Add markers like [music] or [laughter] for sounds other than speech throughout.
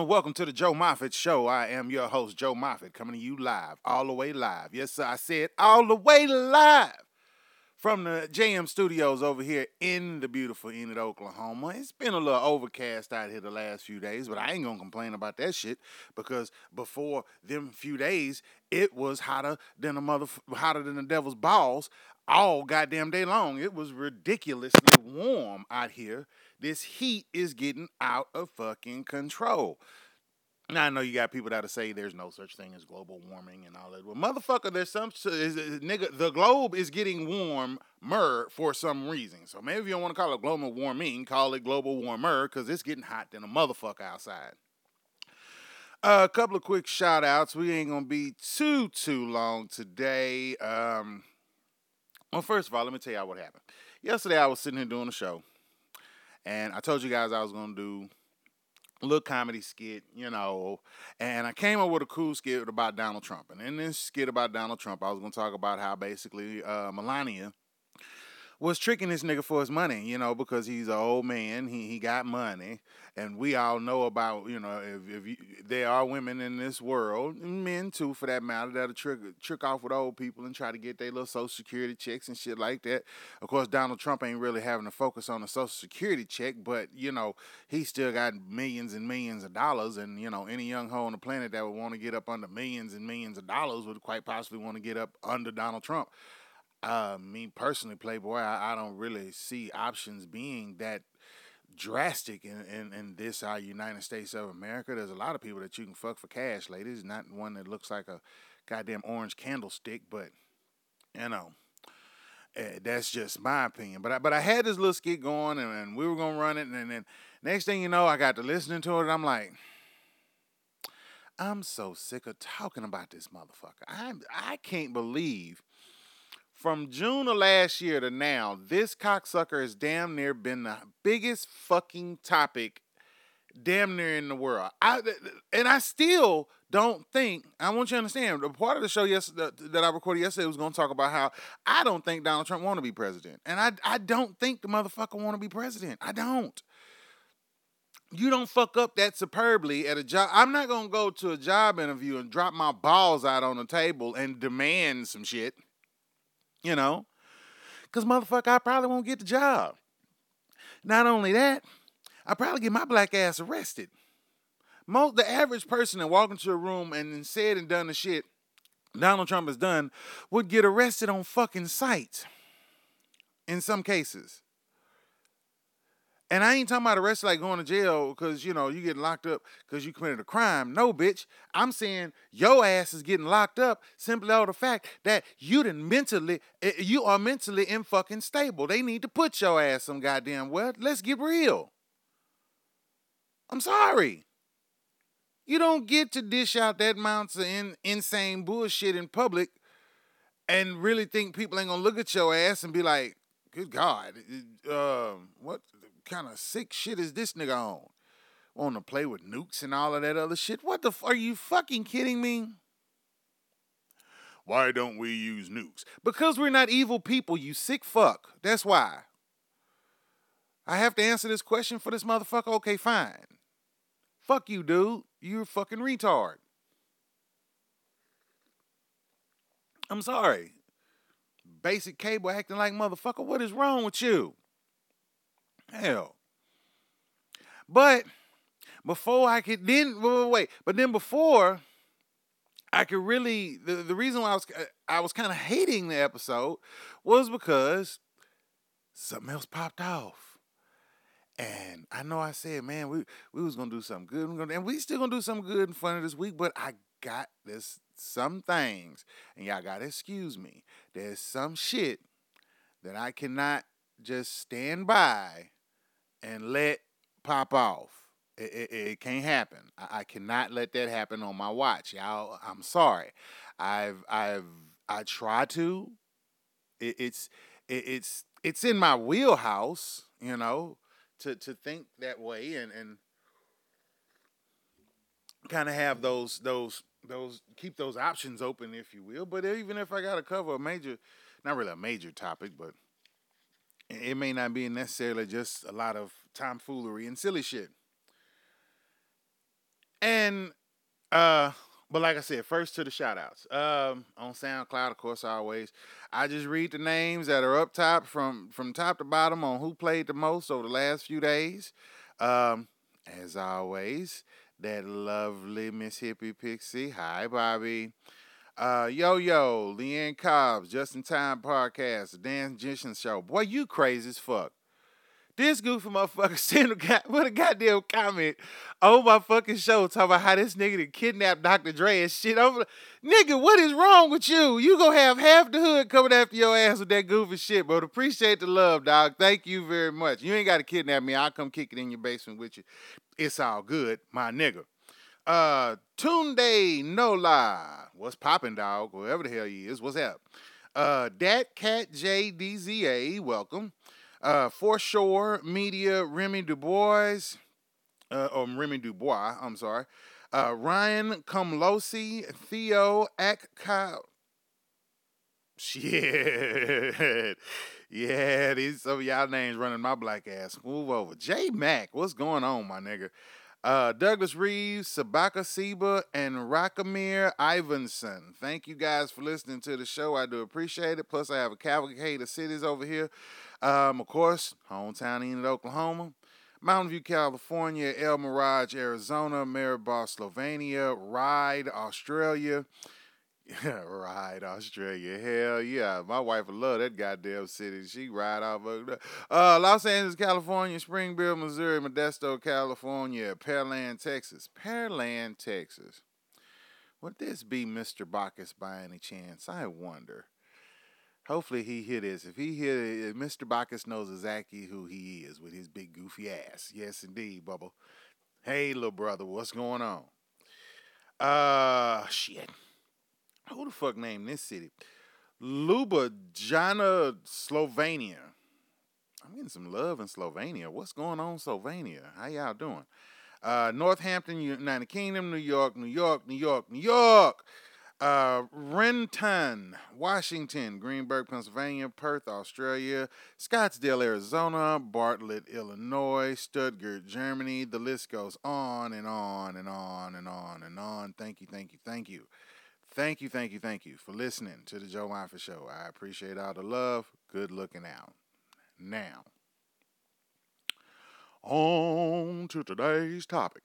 And welcome to the Joe Moffett Show. I am your host, Joe Moffett, coming to you live, all the way live. Yes, sir, I said all the way live from the JM Studios over here in the beautiful Enid, Oklahoma. It's been a little overcast out here the last few days, but I ain't gonna complain about that shit because before them few days, it was hotter than a mother, hotter than the devil's balls all goddamn day long. It was ridiculously warm out here. This heat is getting out of fucking control. Now I know you got people that'll say there's no such thing as global warming and all that. Well, motherfucker, there's some nigga. The globe is getting warmer for some reason. So maybe if you don't want to call it global warming, call it global warmer because it's getting hot than a motherfucker outside. Uh, a couple of quick shout outs. We ain't gonna be too too long today. Um, well, first of all, let me tell y'all what happened. Yesterday, I was sitting here doing a show, and I told you guys I was gonna do a little comedy skit, you know, and I came up with a cool skit about Donald Trump. And in this skit about Donald Trump, I was gonna talk about how basically uh, Melania was tricking this nigga for his money, you know, because he's an old man. He he got money, and we all know about you know if, if you, there are women in this world, men too for that matter, that'll trick trick off with old people and try to get their little social security checks and shit like that. Of course, Donald Trump ain't really having to focus on the social security check, but you know he still got millions and millions of dollars, and you know any young hoe on the planet that would want to get up under millions and millions of dollars would quite possibly want to get up under Donald Trump. Uh, me personally, Playboy, I, I don't really see options being that drastic in, in, in this our United States of America. There's a lot of people that you can fuck for cash, ladies. Not one that looks like a goddamn orange candlestick, but you know, eh, that's just my opinion. But I, but I had this little skit going, and, and we were gonna run it, and then next thing you know, I got to listening to it, and I'm like. I'm so sick of talking about this motherfucker. I I can't believe from June of last year to now, this cocksucker has damn near been the biggest fucking topic damn near in the world. I and I still don't think I want you to understand. The part of the show yesterday that I recorded yesterday was going to talk about how I don't think Donald Trump want to be president, and I I don't think the motherfucker want to be president. I don't. You don't fuck up that superbly at a job. I'm not gonna go to a job interview and drop my balls out on the table and demand some shit you know, because motherfucker, I probably won't get the job. Not only that, I probably get my black ass arrested. Most the average person that walk into a room and said and done the shit Donald Trump has done would get arrested on fucking sight. In some cases. And I ain't talking about arrested like going to jail because, you know, you get locked up because you committed a crime. No, bitch. I'm saying your ass is getting locked up simply out of the fact that you didn't mentally, eh, you are mentally in fucking stable. They need to put your ass some goddamn well. Let's get real. I'm sorry. You don't get to dish out that amount of in, insane bullshit in public and really think people ain't gonna look at your ass and be like, good God, uh, what kind of sick shit is this nigga on? Want to play with nukes and all of that other shit? What the? F- are you fucking kidding me? Why don't we use nukes? Because we're not evil people, you sick fuck. That's why. I have to answer this question for this motherfucker. Okay, fine. Fuck you, dude. You're a fucking retard. I'm sorry. Basic cable acting like motherfucker. What is wrong with you? Hell. But before I could then wait, wait, wait, but then before I could really the, the reason why I was I was kind of hating the episode was because something else popped off. And I know I said, man, we we was gonna do something good, gonna, and we still gonna do something good in front of this week. But I got this some things, and y'all gotta excuse me. There's some shit that I cannot just stand by and let pop off. It, it, it can't happen. I, I, cannot let that happen on my watch, y'all. I'm sorry. I've I've I try to. It, it's it's it's in my wheelhouse, you know, to to think that way and and kind of have those those those keep those options open, if you will. But even if I got to cover a major, not really a major topic, but it may not be necessarily just a lot of tomfoolery and silly shit. And uh but like I said, first to the shout outs. Um on SoundCloud, of course, always. I just read the names that are up top from from top to bottom on who played the most over the last few days. Um, as always, that lovely Miss Hippie Pixie. Hi, Bobby. Uh, yo, yo, Leanne Cobbs, Just in Time Podcast, Dan Jensen Show. Boy, you crazy as fuck. This goofy motherfucker [laughs] sent a with a goddamn comment on my fucking show talking about how this nigga kidnapped Dr. Dre and shit. I'm nigga, what is wrong with you? You gonna have half the hood coming after your ass with that goofy shit, bro. appreciate the love, dog. Thank you very much. You ain't gotta kidnap me. I'll come kick it in your basement with you. It's all good, my nigga. Uh Tunde No Lie. What's popping, dog? Whoever the hell he is. What's up? Uh Dat Cat JDZA, welcome. Uh, Foreshore Media, Remy Dubois, uh, or Remy Dubois, I'm sorry. Uh, Ryan Cumlosi, Theo Akkow. Shit. Yeah, these some of y'all names running my black ass. Move over. J Mac, what's going on, my nigga? Uh, Douglas Reeves, Sabaka Seba, and Rakamir Ivanson. Thank you guys for listening to the show. I do appreciate it. Plus, I have a cavalcade of cities over here. Um, of course, hometown in Oklahoma, Mountain View, California, El Mirage, Arizona, Maribor, Slovenia, Ryde, Australia. [laughs] ride Australia. Hell yeah. My wife would love that goddamn city. She ride off of uh Los Angeles, California, Springfield, Missouri, Modesto, California, Pearland, Texas. Pearland, Texas. Would this be Mr. Bacchus by any chance? I wonder. Hopefully he hear this. If he hear if Mr. Bacchus knows exactly who he is with his big goofy ass. Yes indeed, Bubble. Hey little brother, what's going on? Uh shit. Who the fuck named this city? Ljubljana, Slovenia. I'm getting some love in Slovenia. What's going on, Slovenia? How y'all doing? Uh, Northampton, United Kingdom, New York, New York, New York, New York. Uh, Renton, Washington, Greensburg, Pennsylvania, Perth, Australia, Scottsdale, Arizona, Bartlett, Illinois, Stuttgart, Germany. The list goes on and on and on and on and on. Thank you, thank you, thank you. Thank you, thank you, thank you for listening to the Joe Moffitt Show. I appreciate all the love. Good looking out. Now, on to today's topic,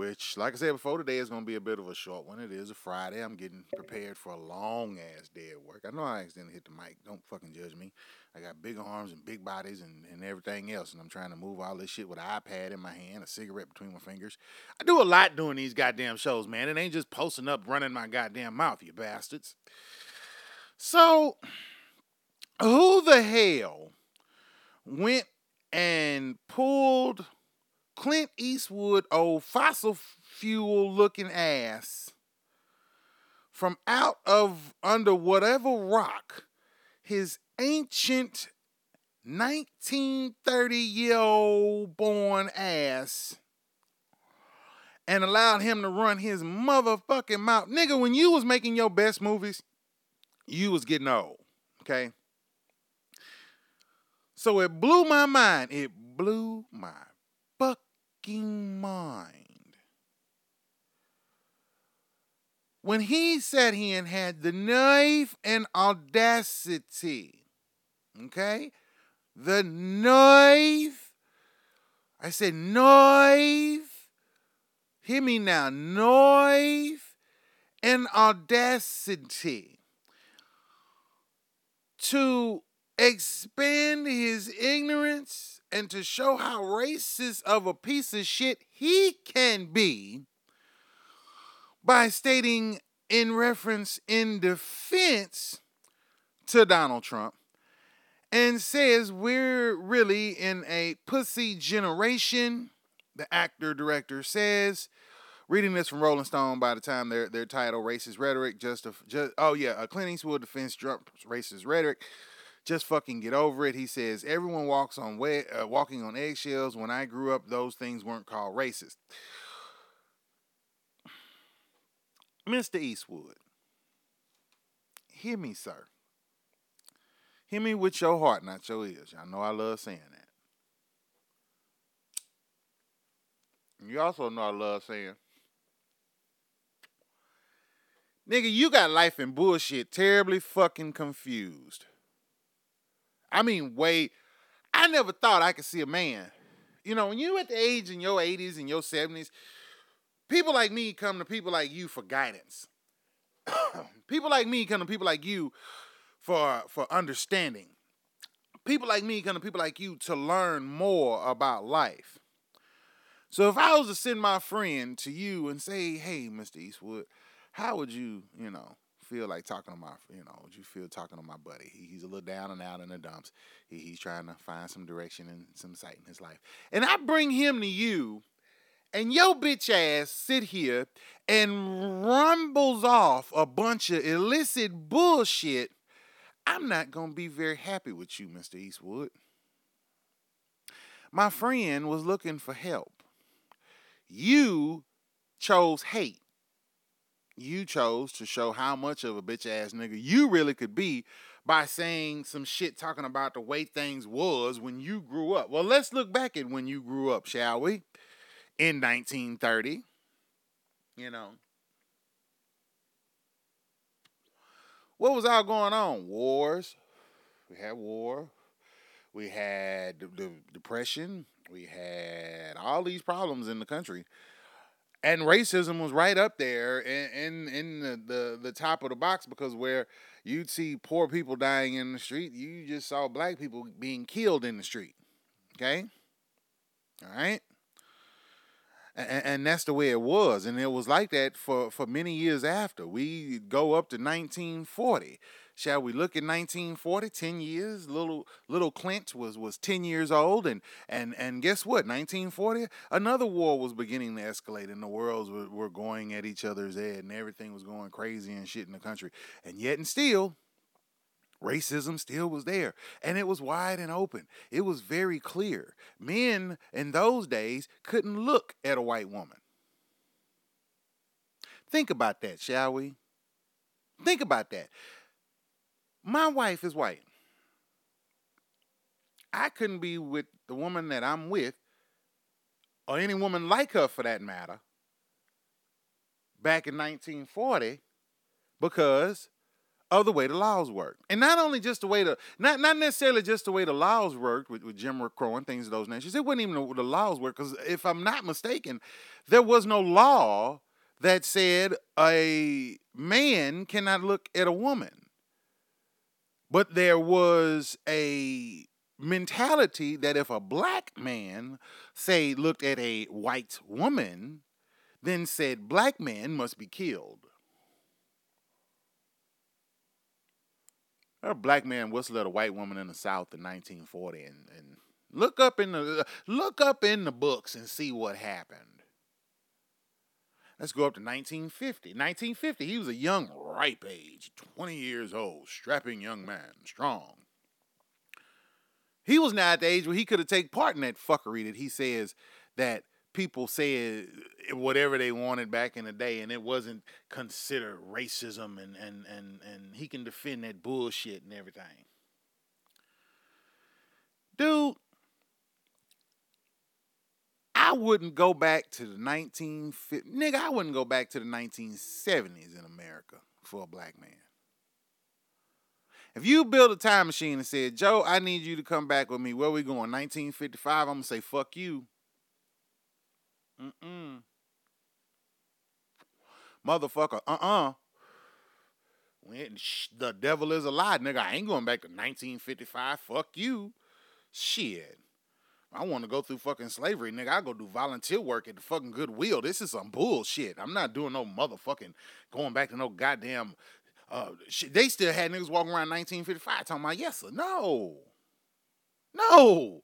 which, like I said before, today is going to be a bit of a short one. It is a Friday. I'm getting prepared for a long ass day at work. I know I accidentally hit the mic. Don't fucking judge me. I got big arms and big bodies and, and everything else, and I'm trying to move all this shit with an iPad in my hand, a cigarette between my fingers. I do a lot doing these goddamn shows, man. It ain't just posting up, running my goddamn mouth, you bastards. So, who the hell went and pulled Clint Eastwood, old fossil fuel looking ass, from out of under whatever rock his ancient 1930 year old born ass and allowed him to run his motherfucking mouth. Nigga, when you was making your best movies, you was getting old, okay? So it blew my mind. It blew my fucking mind. When he said he had the knife and audacity Okay? The knife. I said knife. Hear me now. Knife and audacity to expand his ignorance and to show how racist of a piece of shit he can be by stating in reference in defense to Donald Trump and says we're really in a pussy generation. The actor director says, reading this from Rolling Stone by the time their their title racist rhetoric just, a, just oh yeah, a Clint Eastwood defense Trump racist rhetoric. Just fucking get over it. He says everyone walks on way, uh, walking on eggshells. When I grew up, those things weren't called racist. Mr. Eastwood, hear me, sir. Hear me with your heart, not your ears. I know I love saying that. You also know I love saying, Nigga, you got life and bullshit terribly fucking confused. I mean, way. I never thought I could see a man. You know, when you at the age in your 80s and your 70s, people like me come to people like you for guidance. [coughs] people like me come to people like you for for understanding. People like me come to people like you to learn more about life. So if I was to send my friend to you and say, "Hey, Mr. Eastwood, how would you, you know, feel like talking to my, you know, you feel talking to my buddy? He, he's a little down and out in the dumps. He, he's trying to find some direction and some sight in his life. And I bring him to you, and your bitch ass sit here and rumbles off a bunch of illicit bullshit. I'm not gonna be very happy with you, Mr. Eastwood. My friend was looking for help. You chose hate you chose to show how much of a bitch ass nigga you really could be by saying some shit talking about the way things was when you grew up. Well, let's look back at when you grew up, shall we? In 1930, you know. What was all going on? Wars. We had war. We had the, depression. We had all these problems in the country and racism was right up there in in, in the, the, the top of the box because where you'd see poor people dying in the street, you just saw black people being killed in the street. Okay, all right, and, and that's the way it was, and it was like that for for many years after. We go up to 1940. Shall we look at 1940, 10 years? Little little Clint was was 10 years old, and and and guess what? 1940, another war was beginning to escalate, and the worlds were, were going at each other's head, and everything was going crazy and shit in the country. And yet and still, racism still was there and it was wide and open it was very clear men in those days couldn't look at a white woman think about that shall we think about that my wife is white. I couldn't be with the woman that I'm with, or any woman like her for that matter, back in 1940 because of the way the laws worked. And not only just the way the, not, not necessarily just the way the laws worked with, with Jim Crow and things of those natures. It wasn't even the, the laws work because if I'm not mistaken, there was no law that said a man cannot look at a woman. But there was a mentality that if a black man, say, looked at a white woman, then said black man must be killed. A black man whistled at a white woman in the South in 1940, and, and look up in the look up in the books and see what happened. Let's go up to 1950. 1950, he was a young, ripe age, 20 years old, strapping young man, strong. He was now at the age where he could have taken part in that fuckery that he says that people said whatever they wanted back in the day and it wasn't considered racism and, and, and, and he can defend that bullshit and everything. Dude, I wouldn't go back to the 1950s. Nigga, I wouldn't go back to the 1970s in America for a black man. If you build a time machine and said, Joe, I need you to come back with me, where we going? 1955? I'm to say, fuck you. Mm-mm. Motherfucker, uh-uh. the devil is a lie, nigga. I ain't going back to 1955. Fuck you. Shit. I want to go through fucking slavery, nigga. I go do volunteer work at the fucking Goodwill. This is some bullshit. I'm not doing no motherfucking going back to no goddamn. Uh. They still had niggas walking around 1955 talking about yes or no. No.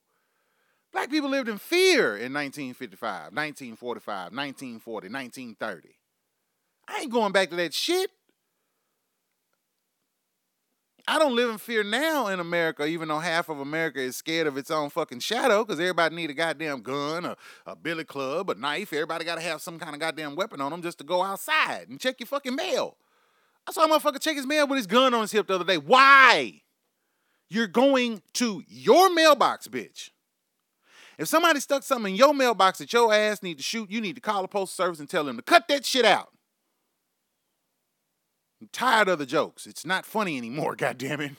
Black people lived in fear in 1955, 1945, 1940, 1930. I ain't going back to that shit. I don't live in fear now in America, even though half of America is scared of its own fucking shadow, because everybody need a goddamn gun, a, a billy club, a knife. Everybody got to have some kind of goddamn weapon on them just to go outside and check your fucking mail. I saw a motherfucker check his mail with his gun on his hip the other day. Why? You're going to your mailbox, bitch. If somebody stuck something in your mailbox that your ass need to shoot, you need to call the postal service and tell them to cut that shit out. I'm tired of the jokes. It's not funny anymore, [laughs] goddamn it.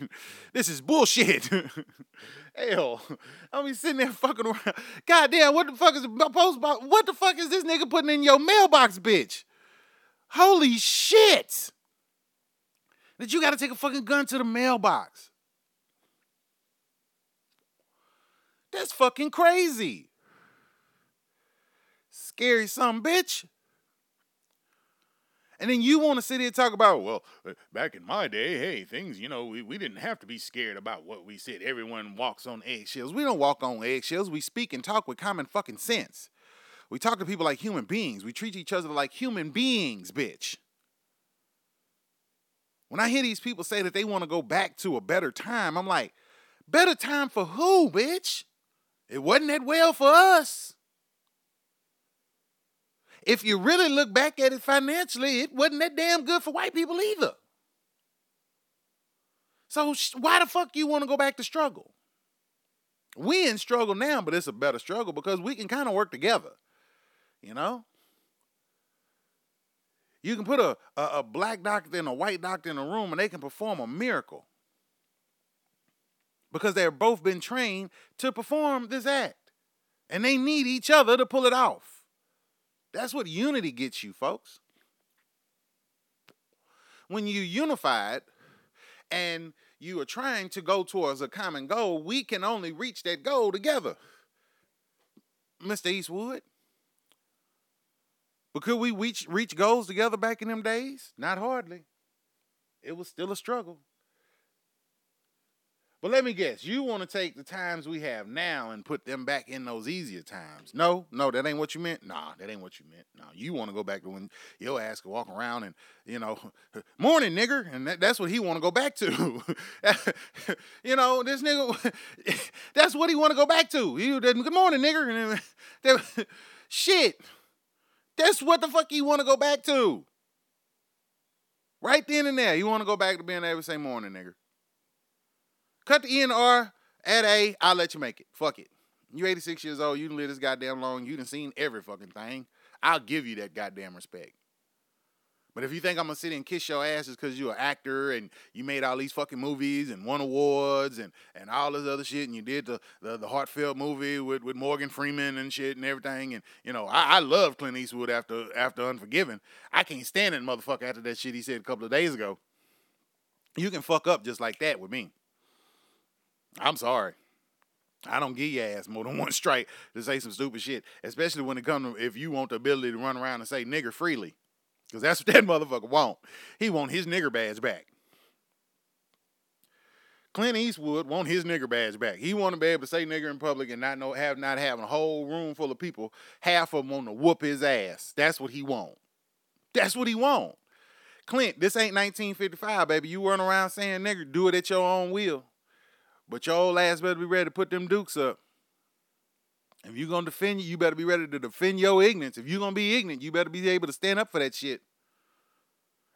This is bullshit. [laughs] Hell, I oh, be sitting there fucking around. Goddamn, what the fuck is the post box? What the fuck is this nigga putting in your mailbox, bitch? Holy shit. That you gotta take a fucking gun to the mailbox. That's fucking crazy. Scary some bitch. And then you want to sit here and talk about, well, uh, back in my day, hey, things, you know, we, we didn't have to be scared about what we said. Everyone walks on eggshells. We don't walk on eggshells. We speak and talk with common fucking sense. We talk to people like human beings. We treat each other like human beings, bitch. When I hear these people say that they want to go back to a better time, I'm like, better time for who, bitch? It wasn't that well for us if you really look back at it financially, it wasn't that damn good for white people either. So why the fuck you want to go back to struggle? We in struggle now, but it's a better struggle because we can kind of work together. You know? You can put a, a, a, black doctor and a white doctor in a room and they can perform a miracle. Because they've both been trained to perform this act. And they need each other to pull it off. That's what unity gets you, folks. When you unified and you are trying to go towards a common goal, we can only reach that goal together. Mr. Eastwood. But could we reach, reach goals together back in them days? Not hardly. It was still a struggle. Let me guess, you want to take the times we have now and put them back in those easier times. No, no, that ain't what you meant. Nah, that ain't what you meant. No, you want to go back to when your ass could walk around and, you know, [laughs] morning nigger, and that, that's what he want to go back to. [laughs] you know, this nigga, [laughs] that's what he want to go back to. He, good morning nigger. And shit, that's what the fuck he want to go back to. Right then and there, you want to go back to being to say morning nigger. Cut the E and R, add A, I'll let you make it. Fuck it. You 86 years old, you done live this goddamn long, you done seen every fucking thing. I'll give you that goddamn respect. But if you think I'm gonna sit and kiss your ass because you're an actor and you made all these fucking movies and won awards and, and all this other shit and you did the, the, the heartfelt movie with, with Morgan Freeman and shit and everything and you know I, I love Clint Eastwood after after Unforgiven. I can't stand that motherfucker after that shit he said a couple of days ago. You can fuck up just like that with me. I'm sorry. I don't give your ass more than [laughs] one strike to say some stupid shit, especially when it comes to if you want the ability to run around and say nigger freely. Because that's what [laughs] that motherfucker want. He want his nigger badge back. Clint Eastwood want his nigger badge back. He want to be able to say nigger in public and not know have not having a whole room full of people, half of them want to whoop his ass. That's what he want. That's what he want. Clint, this ain't 1955, baby. You run around saying nigger, do it at your own will. But your old ass better be ready to put them dukes up. If you're gonna defend you, you better be ready to defend your ignorance. If you're gonna be ignorant, you better be able to stand up for that shit.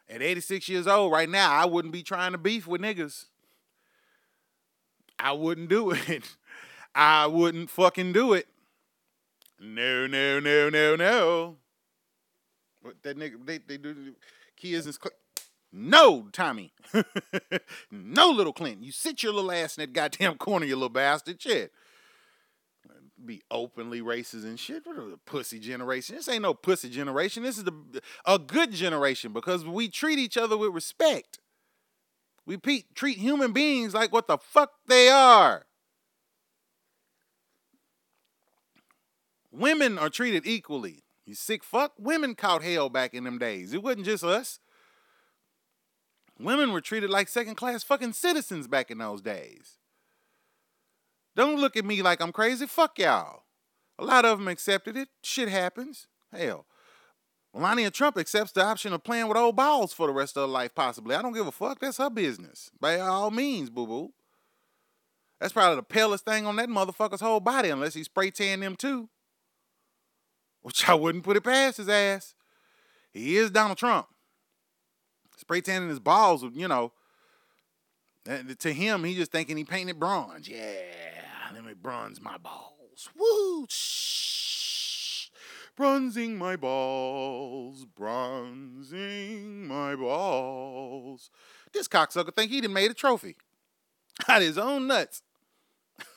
At 86 years old, right now, I wouldn't be trying to beef with niggas. I wouldn't do it. [laughs] I wouldn't fucking do it. No, no, no, no, no. But that nigga, they, they do kids is no, Tommy. [laughs] no, little Clinton. You sit your little ass in that goddamn corner, you little bastard. Shit. Be openly racist and shit. What a pussy generation. This ain't no pussy generation. This is the, a good generation because we treat each other with respect. We pe- treat human beings like what the fuck they are. Women are treated equally. You sick fuck? Women caught hell back in them days. It wasn't just us. Women were treated like second class fucking citizens back in those days. Don't look at me like I'm crazy. Fuck y'all. A lot of them accepted it. Shit happens. Hell. Melania Trump accepts the option of playing with old balls for the rest of her life, possibly. I don't give a fuck. That's her business. By all means, boo boo. That's probably the palest thing on that motherfucker's whole body, unless he spray tan them too. Which I wouldn't put it past his ass. He is Donald Trump spray tanning his balls, you know. To him, he just thinking he painted bronze. Yeah, let me bronze my balls. Woo! Shh. bronzing my balls, bronzing my balls. This cocksucker think he done made a trophy [laughs] out of his own nuts.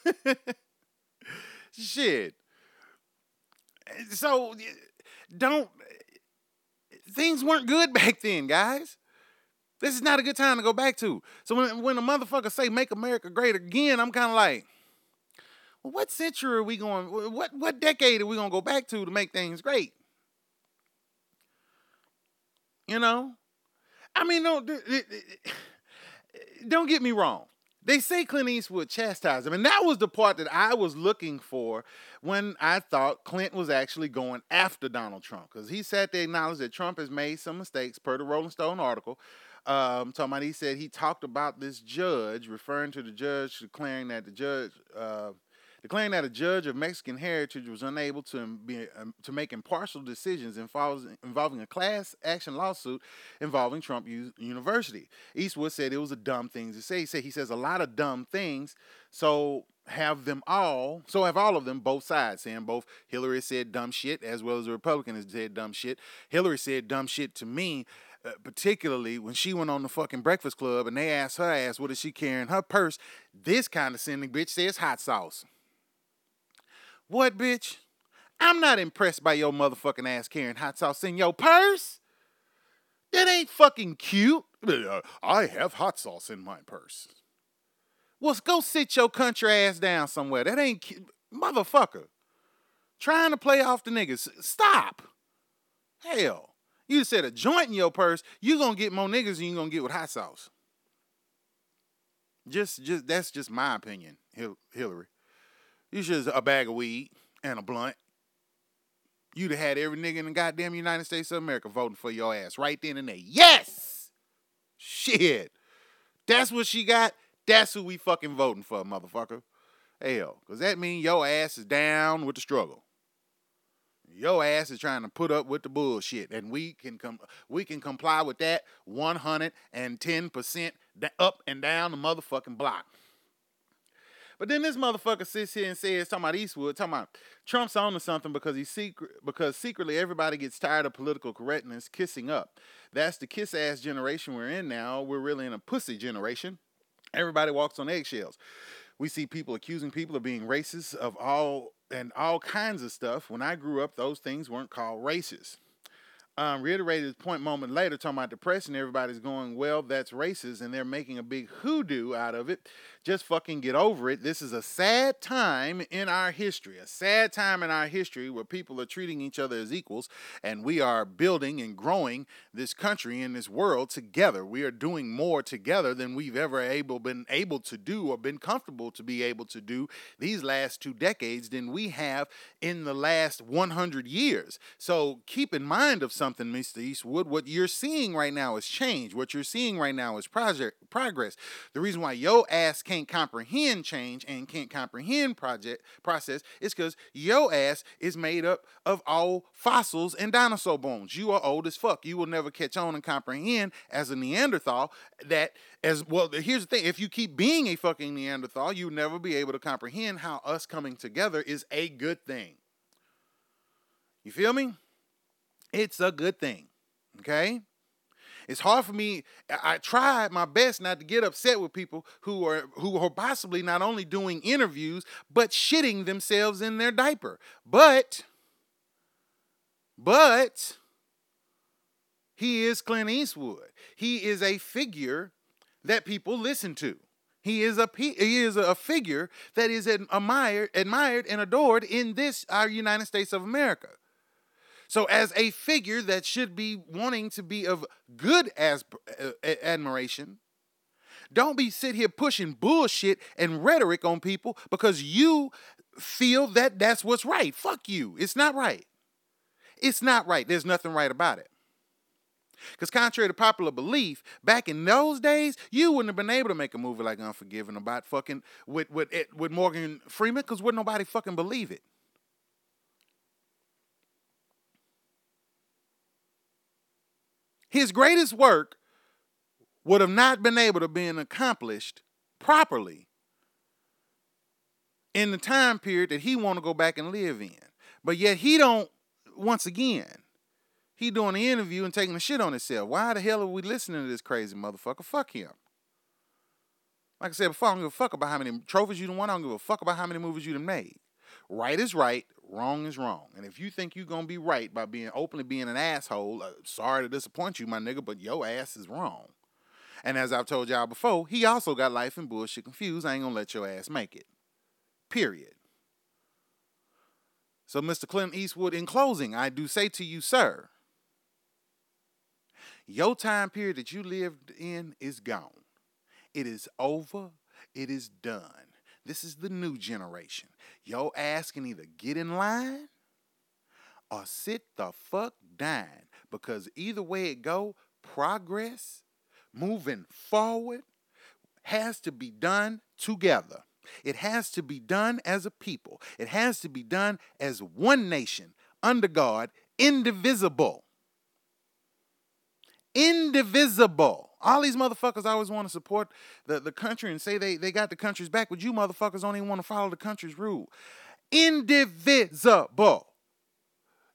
[laughs] Shit. So don't things weren't good [laughs] back then, guys. This is not a good time to go back to. So when when a motherfucker say make America great again, I'm kind of like, well, what century are we going? What what decade are we gonna go back to to make things great? You know, I mean, don't [sighs] don't get me wrong. They say Clint Eastwood chastised him, and that was the part that I was looking for when I thought Clint was actually going after Donald Trump, because he said they acknowledged that Trump has made some mistakes per the Rolling Stone article. Um, he said he talked about this judge, referring to the judge, declaring that the judge uh, declaring that a judge of Mexican heritage was unable to be um, to make impartial decisions involving, involving a class action lawsuit involving Trump U- University. Eastwood said it was a dumb thing to say. He said he says a lot of dumb things, so have them all, so have all of them, both sides, saying both Hillary said dumb shit as well as the Republican has said dumb shit. Hillary said dumb shit to me uh, particularly when she went on the fucking Breakfast Club and they asked her ass what is she carrying her purse. This kind of sending bitch says hot sauce. What, bitch? I'm not impressed by your motherfucking ass carrying hot sauce in your purse. That ain't fucking cute. [laughs] I have hot sauce in my purse. Well, go sit your country ass down somewhere. That ain't cute. Motherfucker. Trying to play off the niggas. Stop. Hell. You said a joint in your purse, you gonna get more niggas than you gonna get with hot sauce. Just, just that's just my opinion, Hillary. You should a bag of weed and a blunt. You'd have had every nigga in the goddamn United States of America voting for your ass right then and there. Yes! Shit. That's what she got. That's who we fucking voting for, motherfucker. Hell, because that mean your ass is down with the struggle. Your ass is trying to put up with the bullshit, and we can come. We can comply with that one hundred and ten percent up and down the motherfucking block. But then this motherfucker sits here and says, talking about Eastwood, talking about Trump's on to something because he's secret because secretly everybody gets tired of political correctness kissing up. That's the kiss ass generation we're in now. We're really in a pussy generation. Everybody walks on eggshells. We see people accusing people of being racist of all and all kinds of stuff. When I grew up, those things weren't called racist um, reiterated his point moment later, talking about depression. Everybody's going, well, that's racist, and they're making a big hoodoo out of it. Just fucking get over it. This is a sad time in our history, a sad time in our history where people are treating each other as equals, and we are building and growing this country and this world together. We are doing more together than we've ever able been able to do or been comfortable to be able to do these last two decades than we have in the last 100 years. So keep in mind of something something, Mr. Eastwood. What you're seeing right now is change. What you're seeing right now is project progress. The reason why your ass can't comprehend change and can't comprehend project process is because your ass is made up of all fossils and dinosaur bones. You are old as fuck. You will never catch on and comprehend as a Neanderthal that as well. Here's the thing: if you keep being a fucking Neanderthal, you'll never be able to comprehend how us coming together is a good thing. You feel me? It's a good thing. Okay? It's hard for me. I tried my best not to get upset with people who are who are possibly not only doing interviews but shitting themselves in their diaper. But but he is Clint Eastwood. He is a figure that people listen to. He is a he is a figure that is admired, admired and adored in this our United States of America. So, as a figure that should be wanting to be of good uh, admiration, don't be sit here pushing bullshit and rhetoric on people because you feel that that's what's right. Fuck you. It's not right. It's not right. There's nothing right about it. Because contrary to popular belief, back in those days, you wouldn't have been able to make a movie like Unforgiven about fucking with with with Morgan Freeman, because wouldn't nobody fucking believe it. His greatest work would have not been able to be accomplished properly in the time period that he want to go back and live in. But yet he don't once again, he doing the interview and taking the shit on himself. Why the hell are we listening to this crazy motherfucker? Fuck him. Like I said before, I don't give a fuck about how many trophies you done won. I don't give a fuck about how many movies you done made. Right is right, wrong is wrong. And if you think you're gonna be right by being openly being an asshole, uh, sorry to disappoint you, my nigga, but your ass is wrong. And as I've told y'all before, he also got life and bullshit confused. I ain't gonna let your ass make it. Period. So, Mr. Clint Eastwood, in closing, I do say to you, sir, your time period that you lived in is gone. It is over. It is done. This is the new generation. Your ass can either get in line or sit the fuck down because either way it go, progress, moving forward, has to be done together. It has to be done as a people. It has to be done as one nation, under God, indivisible. Indivisible. All these motherfuckers always want to support the, the country and say they, they got the country's back, but you motherfuckers don't even want to follow the country's rule. Indivisible.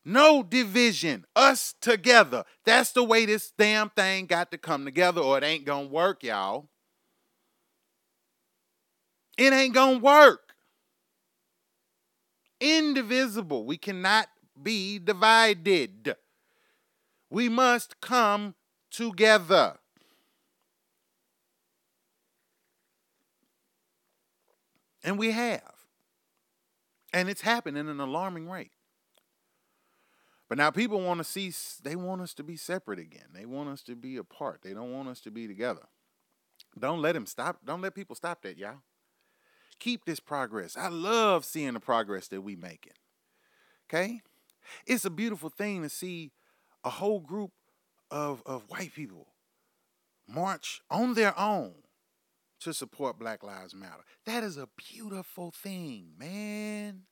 No division. Us together. That's the way this damn thing got to come together, or it ain't gonna work, y'all. It ain't gonna work. Indivisible. We cannot be divided. We must come together. And we have. And it's happened in an alarming rate. But now people want to see, they want us to be separate again. They want us to be apart. They don't want us to be together. Don't let them stop. Don't let people stop that, y'all. Keep this progress. I love seeing the progress that we're making. Okay? It's a beautiful thing to see a whole group of, of white people march on their own to support Black Lives Matter. That is a beautiful thing, man.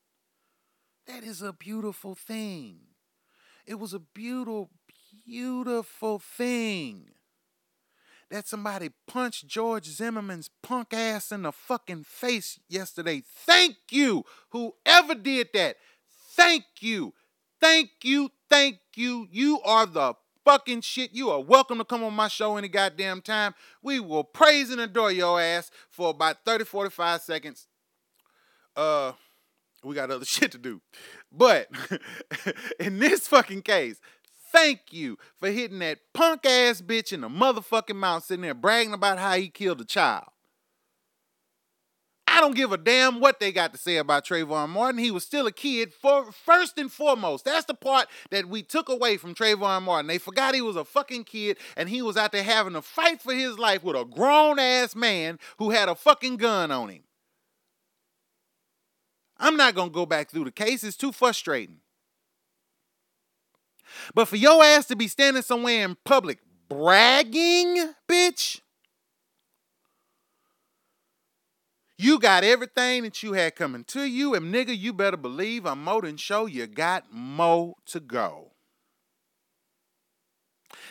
That is a beautiful thing. It was a beautiful, beautiful thing that somebody punched George Zimmerman's punk ass in the fucking face yesterday. Thank you, whoever did that. Thank you. Thank you. Thank you. You are the fucking shit. You are welcome to come on my show any goddamn time. We will praise and adore your ass for about 30, 45 seconds. Uh, we got other [laughs] shit to do. But [laughs] in this fucking case, thank you for hitting that punk ass bitch in the motherfucking mouth, sitting there bragging about how he killed a child. I don't give a damn what they got to say about Trayvon Martin. He was still a kid. For first and foremost, that's the part that we took away from Trayvon Martin. They forgot he was a fucking kid and he was out there having to fight for his life with a grown ass man who had a fucking gun on him. I'm not gonna go back through the case. It's too frustrating. But for your ass to be standing somewhere in public bragging, bitch. You got everything that you had coming to you, and nigga, you better believe I'm more than sure you got more to go.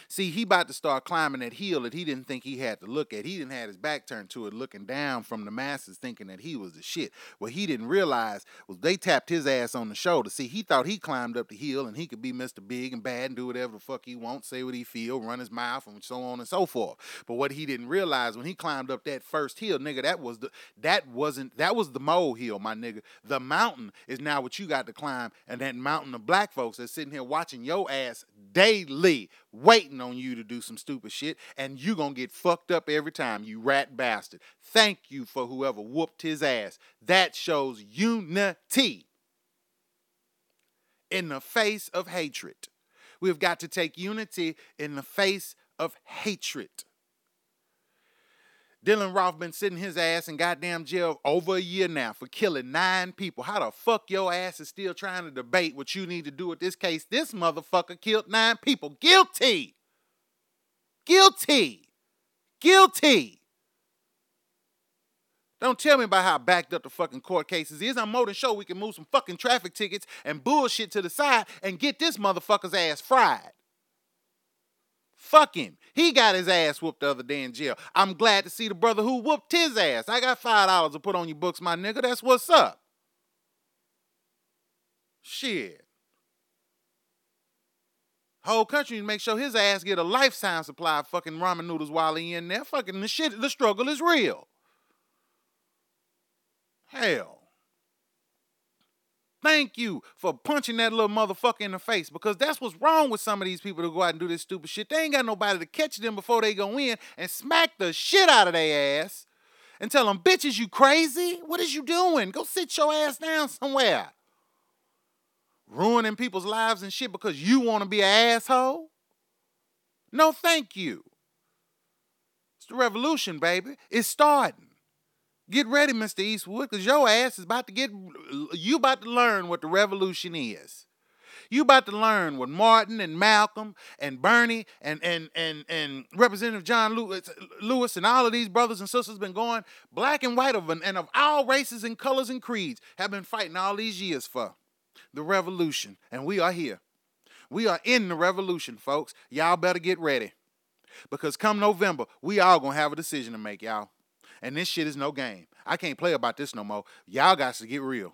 See, he about to start climbing that hill that he didn't think he had to look at. He didn't have his back turned to it, looking down from the masses, thinking that he was the shit. What he didn't realize was they tapped his ass on the shoulder. See, he thought he climbed up the hill and he could be Mr. Big and Bad and do whatever the fuck he wants, say what he feel, run his mouth, and so on and so forth. But what he didn't realize when he climbed up that first hill, nigga, that was the that wasn't that was the mole hill, my nigga. The mountain is now what you got to climb, and that mountain of black folks that's sitting here watching your ass daily, waiting on you to do some stupid shit, and you gonna get fucked up every time, you rat bastard. Thank you for whoever whooped his ass. That shows unity in the face of hatred. We've got to take unity in the face of hatred. Dylann Roof been sitting his ass in goddamn jail over a year now for killing nine people. How the fuck your ass is still trying to debate what you need to do with this case? This motherfucker killed nine people. Guilty. Guilty. Guilty. Don't tell me about how backed up the fucking court cases is. I'm more than sure we can move some fucking traffic tickets and bullshit to the side and get this motherfucker's ass fried. Fuck him. He got his ass whooped the other day in jail. I'm glad to see the brother who whooped his ass. I got five dollars to put on your books, my nigga. That's what's up. Shit. Whole country make sure his ass get a lifetime supply of fucking ramen noodles while he in there. Fucking the shit, the struggle is real. Hell. Thank you for punching that little motherfucker in the face because that's what's wrong with some of these people to go out and do this stupid shit. They ain't got nobody to catch them before they go in and smack the shit out of their ass and tell them, bitches, you crazy? What is you doing? Go sit your ass down somewhere. Ruining people's lives and shit because you want to be an asshole? No, thank you. It's the revolution, baby. It's starting. Get ready, Mr. Eastwood, because your ass is about to get, you about to learn what the revolution is. You about to learn what Martin and Malcolm and Bernie and and and and Representative John Lewis, uh, Lewis and all of these brothers and sisters been going, black and white of and of all races and colors and creeds, have been fighting all these years for the revolution. And we are here. We are in the revolution, folks. Y'all better get ready. Because come November, we all gonna have a decision to make, y'all. And this shit is no game. I can't play about this no more. Y'all got to get real.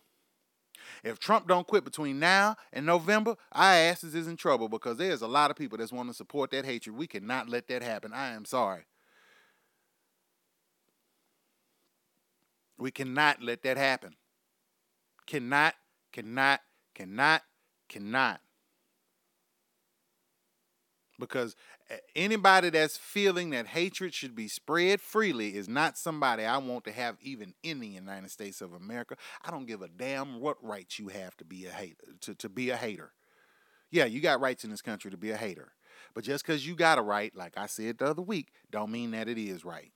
If Trump don't quit between now and November, our asses is in trouble because there's a lot of people that's want to support that hatred. We cannot let that happen. I am sorry. We cannot let that happen. Cannot, cannot, cannot, cannot. Because anybody that's feeling that hatred should be spread freely is not somebody I want to have even in the United States of America. I don't give a damn what rights you have to be a hater to, to be a hater. Yeah, you got rights in this country to be a hater. But just because you got a right, like I said the other week, don't mean that it is right.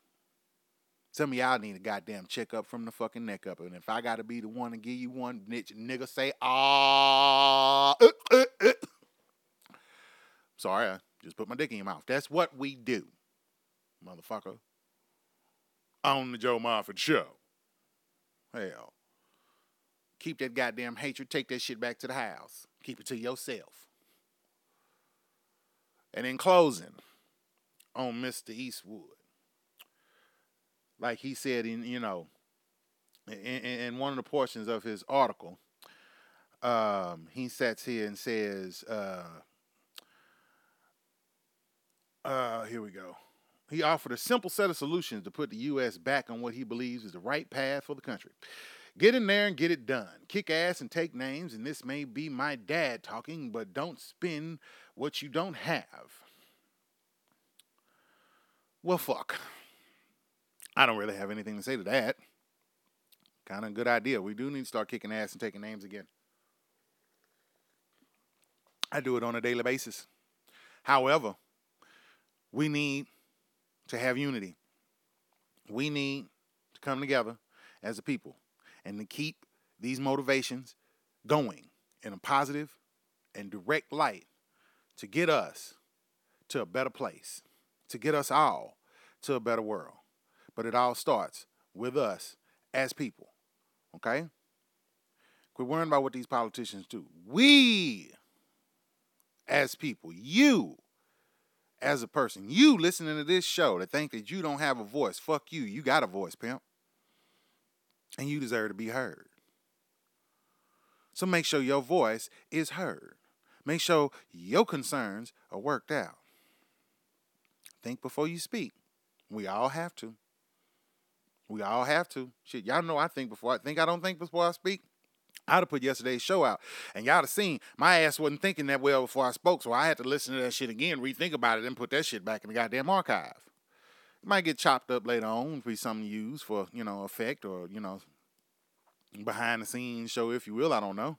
Some of y'all need a goddamn checkup from the fucking neck up. And if I gotta be the one to give you one, nigga say, ah, uh, uh, uh. sorry, just put my dick in your mouth. That's what we do, motherfucker. On the Joe Moffett Show. Hell. Keep that goddamn hatred. Take that shit back to the house. Keep it to yourself. And in closing, on Mr. Eastwood, like he said in, you know, in, in one of the portions of his article, um, he sits here and says, uh, uh, here we go. He offered a simple set of solutions to put the U.S. back on what he believes is the right path for the country. Get in there and get it done. Kick ass and take names, and this may be my dad talking, but don't spend what you don't have. Well, fuck. I don't really have anything to say to that. Kind of a good idea. We do need to start kicking ass and taking names again. I do it on a daily basis. However, we need to have unity. We need to come together as a people and to keep these motivations going in a positive and direct light to get us to a better place, to get us all to a better world. But it all starts with us as people, okay? Quit worrying about what these politicians do. We, as people, you as a person. You listening to this show to think that you don't have a voice, fuck you. You got a voice, pimp. And you deserve to be heard. So make sure your voice is heard. Make sure your concerns are worked out. Think before you speak. We all have to. We all have to. Shit, y'all know I think before I think I don't think before I speak. I'd have put yesterday's show out, and y'all have seen my ass wasn't thinking that well before I spoke, so I had to listen to that shit again, rethink about it, and put that shit back in the goddamn archive. It might get chopped up later on, be something to use for you know effect or you know behind the scenes show, if you will. I don't know,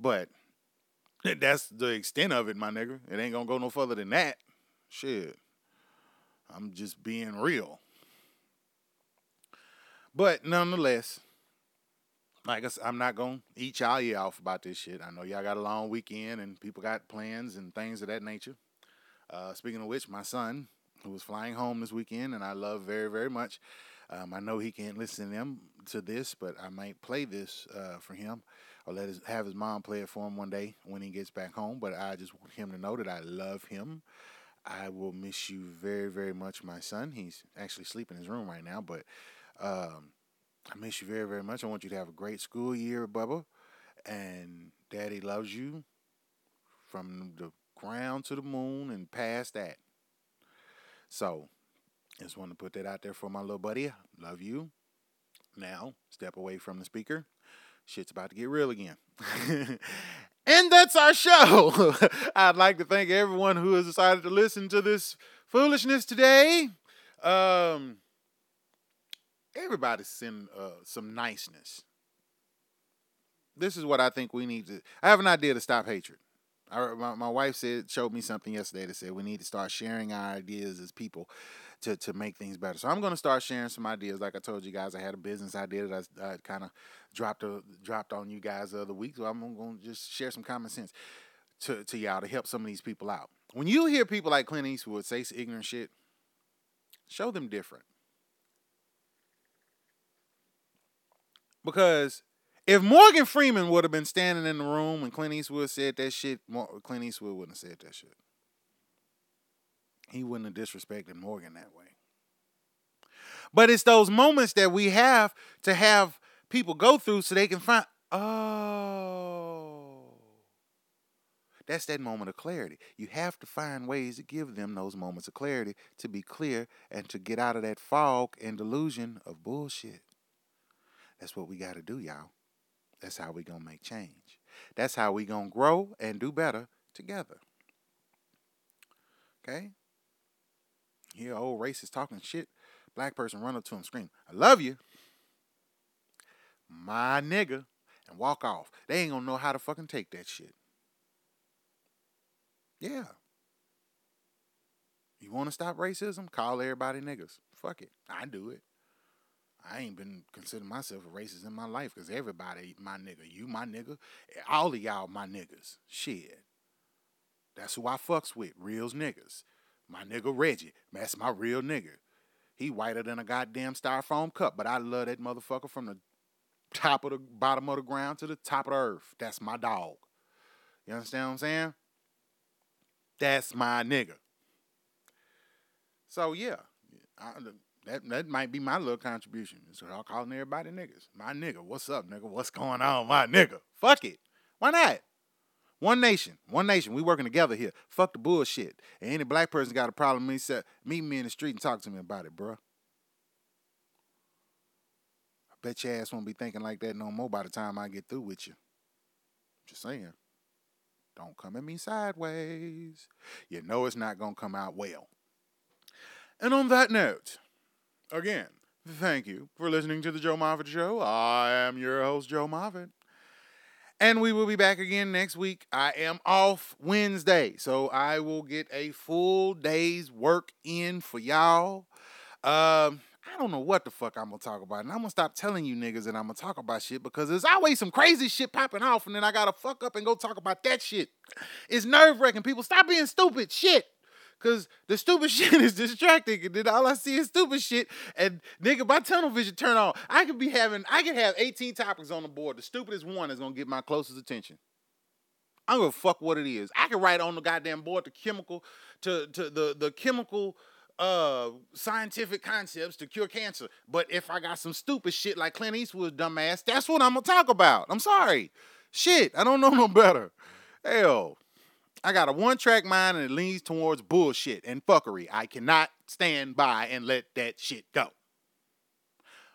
but that's the extent of it, my nigga. It ain't gonna go no further than that. Shit, I'm just being real. But nonetheless, like I said, I'm not gonna eat y'all ear off about this shit. I know y'all got a long weekend and people got plans and things of that nature. Uh, speaking of which, my son, who was flying home this weekend, and I love very, very much. Um, I know he can't listen to them to this, but I might play this uh, for him or let his have his mom play it for him one day when he gets back home. But I just want him to know that I love him. I will miss you very, very much, my son. He's actually sleeping in his room right now, but um, I miss you very, very much. I want you to have a great school year, Bubba. And Daddy loves you from the ground to the moon and past that. So, just want to put that out there for my little buddy. Love you. Now, step away from the speaker. Shit's about to get real again. [laughs] and that's our show. [laughs] I'd like to thank everyone who has decided to listen to this foolishness today. Um, everybody send uh, some niceness. This is what I think we need to. I have an idea to stop hatred. I, my, my wife said showed me something yesterday that said we need to start sharing our ideas as people to to make things better. So I'm going to start sharing some ideas. Like I told you guys, I had a business idea that I, I kind of dropped a, dropped on you guys the other week. So I'm going to just share some common sense to to y'all to help some of these people out. When you hear people like Clint Eastwood say ignorant shit, show them different. Because if Morgan Freeman would have been standing in the room and Clint Eastwood said that shit, Clint Eastwood wouldn't have said that shit. He wouldn't have disrespected Morgan that way. But it's those moments that we have to have people go through so they can find, oh, that's that moment of clarity. You have to find ways to give them those moments of clarity to be clear and to get out of that fog and delusion of bullshit. That's what we got to do, y'all. That's how we going to make change. That's how we going to grow and do better together. Okay? Here, old racist talking shit. Black person run up to him, scream, I love you. My nigga. And walk off. They ain't gonna know how to fucking take that shit. Yeah. You wanna stop racism? Call everybody niggas. Fuck it. I do it. I ain't been considering myself a racist in my life because everybody my nigga. You my nigga. All of y'all my niggas. Shit. That's who I fucks with. Reals niggas. My nigga Reggie. That's my real nigga. He whiter than a goddamn styrofoam cup, but I love that motherfucker from the top of the bottom of the ground to the top of the earth. That's my dog. You understand what I'm saying? That's my nigga. So yeah, I, that that might be my little contribution. So I'm calling everybody niggas. My nigga, what's up, nigga? What's going on, my nigga? Fuck it. Why not? One nation, one nation. We working together here. Fuck the bullshit. And any black person got a problem, me say, meet me in the street and talk to me about it, bro. I bet your ass won't be thinking like that no more by the time I get through with you. Just saying. Don't come at me sideways. You know it's not gonna come out well. And on that note, Again, thank you for listening to the Joe Moffett Show. I am your host, Joe Moffett. And we will be back again next week. I am off Wednesday, so I will get a full day's work in for y'all. Um, I don't know what the fuck I'm gonna talk about, and I'm gonna stop telling you niggas that I'm gonna talk about shit because there's always some crazy shit popping off, and then I gotta fuck up and go talk about that shit. It's nerve wracking. People stop being stupid. Shit. Cause the stupid [laughs] shit is distracting, and then all I see is stupid shit. And nigga, my tunnel vision turn on. I could be having, I could have 18 topics on the board. The stupidest one is gonna get my closest attention. I am gonna fuck what it is. I can write on the goddamn board the chemical, to to the the chemical uh scientific concepts to cure cancer. But if I got some stupid shit like Clint Eastwood's dumbass, that's what I'm gonna talk about. I'm sorry. Shit, I don't know no better. Hell. I got a one track mind and it leans towards bullshit and fuckery. I cannot stand by and let that shit go.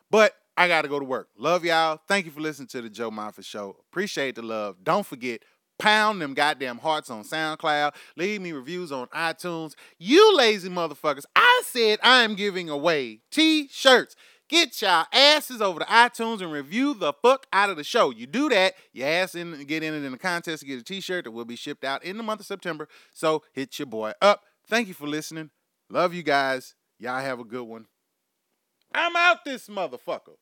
But I got to go to work. Love y'all. Thank you for listening to the Joe Moffett Show. Appreciate the love. Don't forget, pound them goddamn hearts on SoundCloud. Leave me reviews on iTunes. You lazy motherfuckers. I said I'm giving away t shirts. Get y'all asses over to iTunes and review the fuck out of the show. You do that, you ass in get in it in the contest to get a t-shirt that will be shipped out in the month of September. So hit your boy up. Thank you for listening. Love you guys. Y'all have a good one. I'm out this motherfucker.